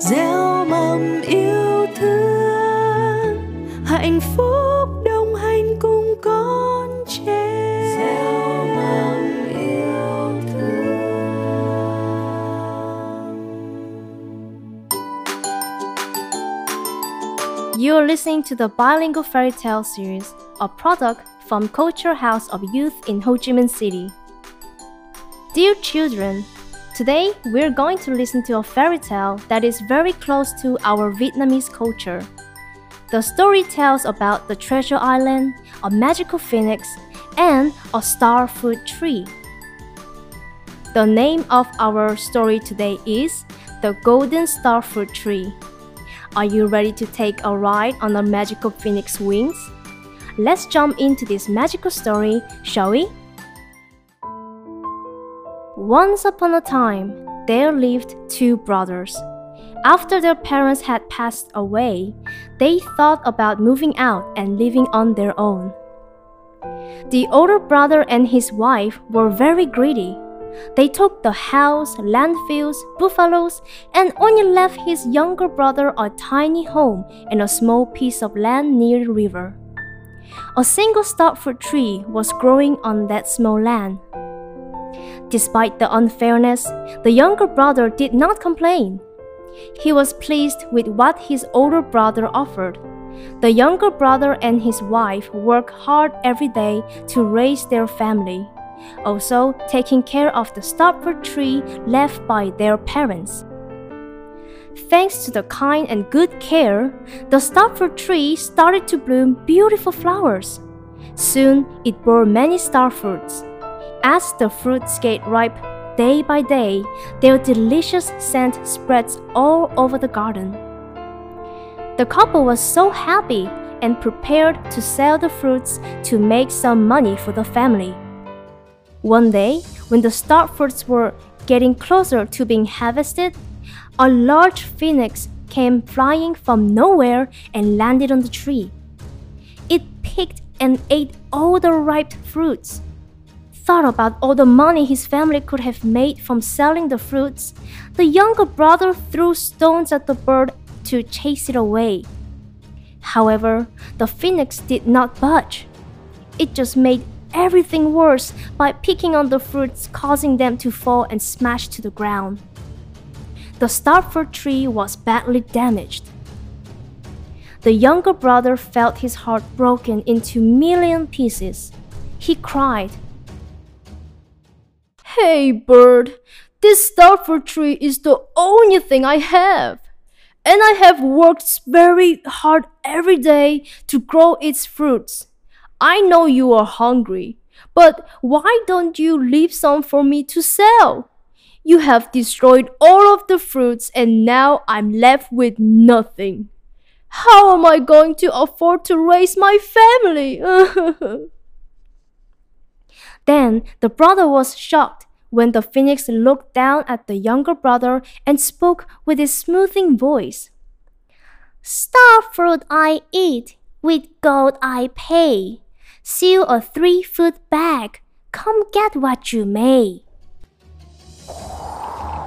gieo mầm yêu thương hạnh phúc đồng hành cùng con trẻ gieo mầm yêu thương You're listening to the Bilingual Fairy Tale series, a product from Culture House of Youth in Ho Chi Minh City. Dear children, today we're going to listen to a fairy tale that is very close to our Vietnamese culture. The story tells about the treasure island, a magical phoenix, and a star fruit tree. The name of our story today is The Golden Star Fruit Tree. Are you ready to take a ride on the magical phoenix wings? Let's jump into this magical story, shall we? Once upon a time, there lived two brothers. After their parents had passed away, they thought about moving out and living on their own. The older brother and his wife were very greedy. They took the house, landfills, buffaloes, and only left his younger brother a tiny home and a small piece of land near the river. A single star fruit tree was growing on that small land. Despite the unfairness, the younger brother did not complain. He was pleased with what his older brother offered. The younger brother and his wife worked hard every day to raise their family, also taking care of the star fruit tree left by their parents. Thanks to the kind and good care, the star fruit tree started to bloom beautiful flowers. Soon it bore many star fruits. As the fruits get ripe day by day, their delicious scent spreads all over the garden. The couple was so happy and prepared to sell the fruits to make some money for the family. One day, when the star fruits were getting closer to being harvested, a large phoenix came flying from nowhere and landed on the tree. It picked and ate all the ripe fruits. Thought about all the money his family could have made from selling the fruits, the younger brother threw stones at the bird to chase it away. However, the phoenix did not budge. It just made everything worse by picking on the fruits, causing them to fall and smash to the ground. The star fruit tree was badly damaged. The younger brother felt his heart broken into million pieces. He cried, Hey, bird, this starfruit tree is the only thing I have. And I have worked very hard every day to grow its fruits. I know you are hungry, but why don't you leave some for me to sell? You have destroyed all of the fruits and now I'm left with nothing. How am I going to afford to raise my family? then the brother was shocked when the phoenix looked down at the younger brother and spoke with his smoothing voice. Star fruit I eat, with gold I pay. Seal a three foot bag, come get what you may.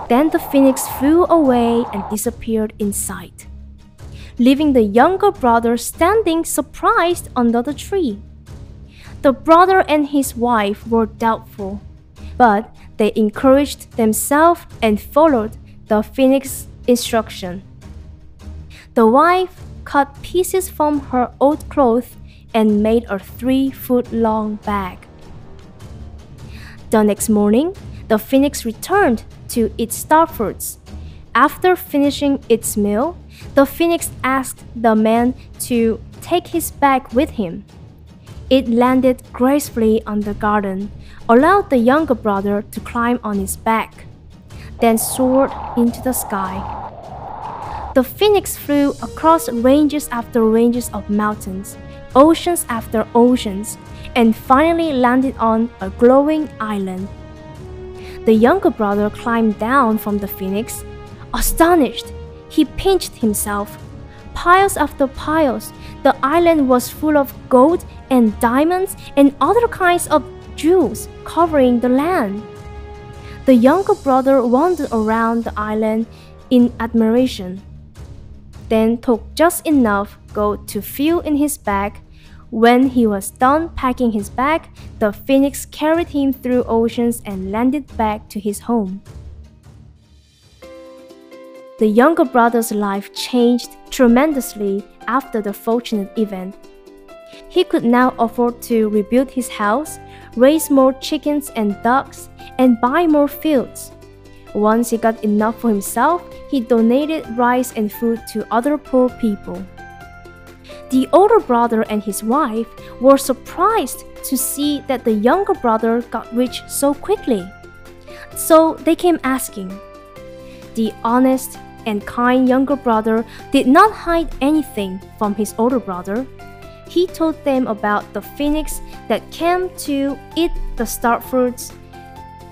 Then the phoenix flew away and disappeared in sight, leaving the younger brother standing surprised under the tree. The brother and his wife were doubtful, but they encouraged themselves and followed the phoenix's instruction. The wife cut pieces from her old clothes and made a three foot long bag. The next morning, the phoenix returned to its star fruits. After finishing its meal, the phoenix asked the man to take his bag with him. It landed gracefully on the garden, allowed the younger brother to climb on its back, then soared into the sky. The phoenix flew across ranges after ranges of mountains, oceans after oceans, and finally landed on a glowing island. The younger brother climbed down from the phoenix. Astonished, he pinched himself. Piles after piles, the island was full of gold and diamonds and other kinds of jewels covering the land. The younger brother wandered around the island in admiration, then took just enough gold to fill in his bag. When he was done packing his bag, the phoenix carried him through oceans and landed back to his home. The younger brother's life changed tremendously after the fortunate event. He could now afford to rebuild his house, raise more chickens and ducks, and buy more fields. Once he got enough for himself, he donated rice and food to other poor people. The older brother and his wife were surprised to see that the younger brother got rich so quickly. So they came asking. The honest and kind younger brother did not hide anything from his older brother. He told them about the phoenix that came to eat the star fruits,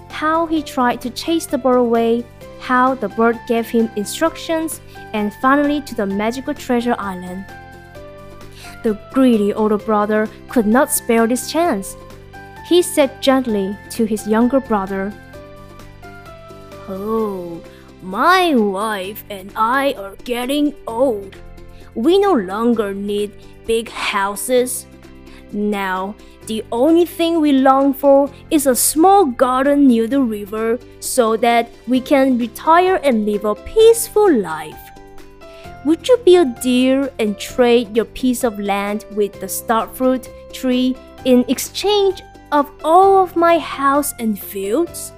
how he tried to chase the bird away, how the bird gave him instructions, and finally to the magical treasure island. The greedy older brother could not spare this chance. He said gently to his younger brother, Oh, my wife and I are getting old. We no longer need big houses. Now, the only thing we long for is a small garden near the river so that we can retire and live a peaceful life. Would you be a dear and trade your piece of land with the starfruit tree in exchange of all of my house and fields?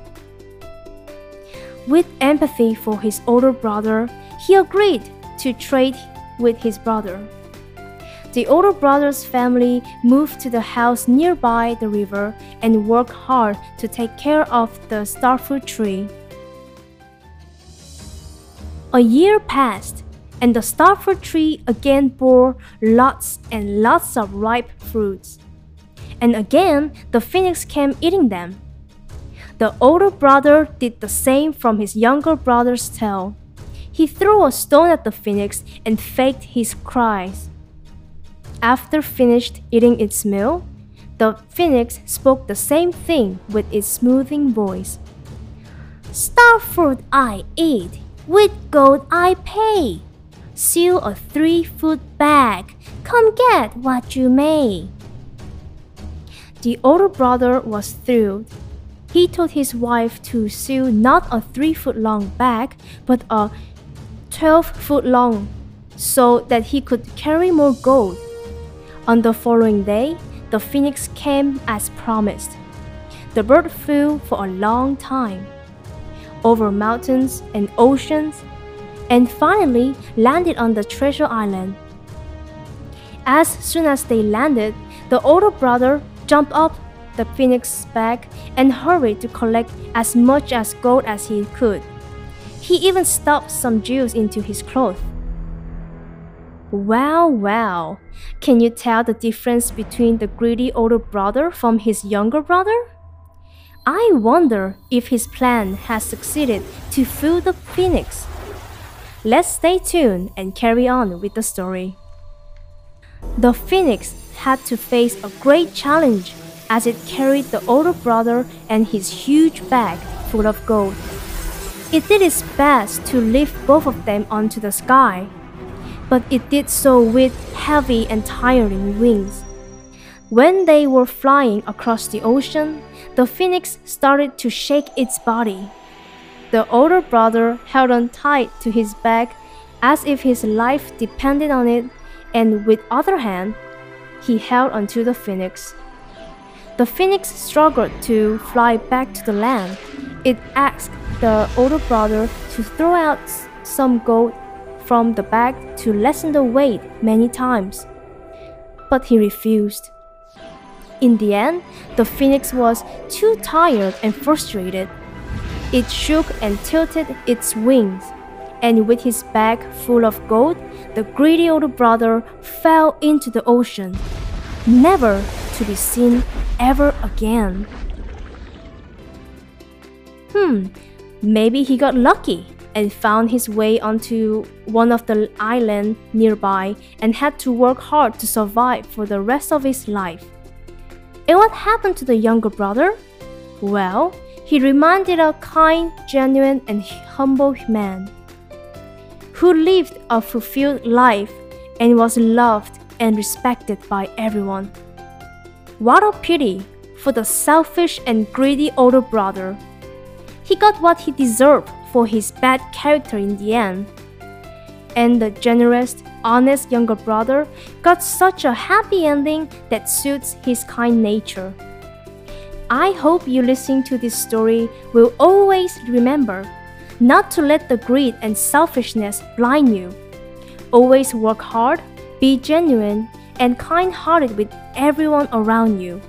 With empathy for his older brother, he agreed to trade with his brother. The older brother's family moved to the house nearby the river and worked hard to take care of the starfruit tree. A year passed, and the starfruit tree again bore lots and lots of ripe fruits. And again, the phoenix came eating them. The older brother did the same from his younger brother's tale. He threw a stone at the phoenix and faked his cries. After finished eating its meal, the phoenix spoke the same thing with its smoothing voice. Star fruit I eat, with gold I pay. Seal a three foot bag, come get what you may. The older brother was thrilled he told his wife to sew not a 3 foot long bag, but a 12 foot long, so that he could carry more gold. On the following day, the phoenix came as promised. The bird flew for a long time, over mountains and oceans, and finally landed on the treasure island. As soon as they landed, the older brother jumped up the phoenix's back and hurried to collect as much as gold as he could. He even stuffed some jewels into his clothes. Wow, wow. Can you tell the difference between the greedy older brother from his younger brother? I wonder if his plan has succeeded to fool the phoenix. Let's stay tuned and carry on with the story. The phoenix had to face a great challenge as it carried the older brother and his huge bag full of gold. It did its best to lift both of them onto the sky, but it did so with heavy and tiring wings. When they were flying across the ocean, the phoenix started to shake its body. The older brother held on tight to his bag as if his life depended on it, and with other hand, he held onto the phoenix. The phoenix struggled to fly back to the land. It asked the older brother to throw out some gold from the bag to lessen the weight many times. But he refused. In the end, the phoenix was too tired and frustrated. It shook and tilted its wings, and with his bag full of gold, the greedy older brother fell into the ocean, never to be seen ever again. Hmm, maybe he got lucky and found his way onto one of the islands nearby and had to work hard to survive for the rest of his life. And what happened to the younger brother? Well, he remained a kind, genuine, and humble man. who lived a fulfilled life and was loved and respected by everyone. What a pity for the selfish and greedy older brother. He got what he deserved for his bad character in the end. And the generous, honest younger brother got such a happy ending that suits his kind nature. I hope you listening to this story will always remember not to let the greed and selfishness blind you. Always work hard, be genuine, and kind hearted with everyone around you.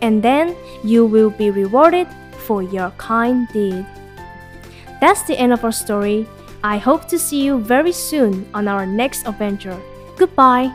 And then you will be rewarded for your kind deed. That's the end of our story. I hope to see you very soon on our next adventure. Goodbye.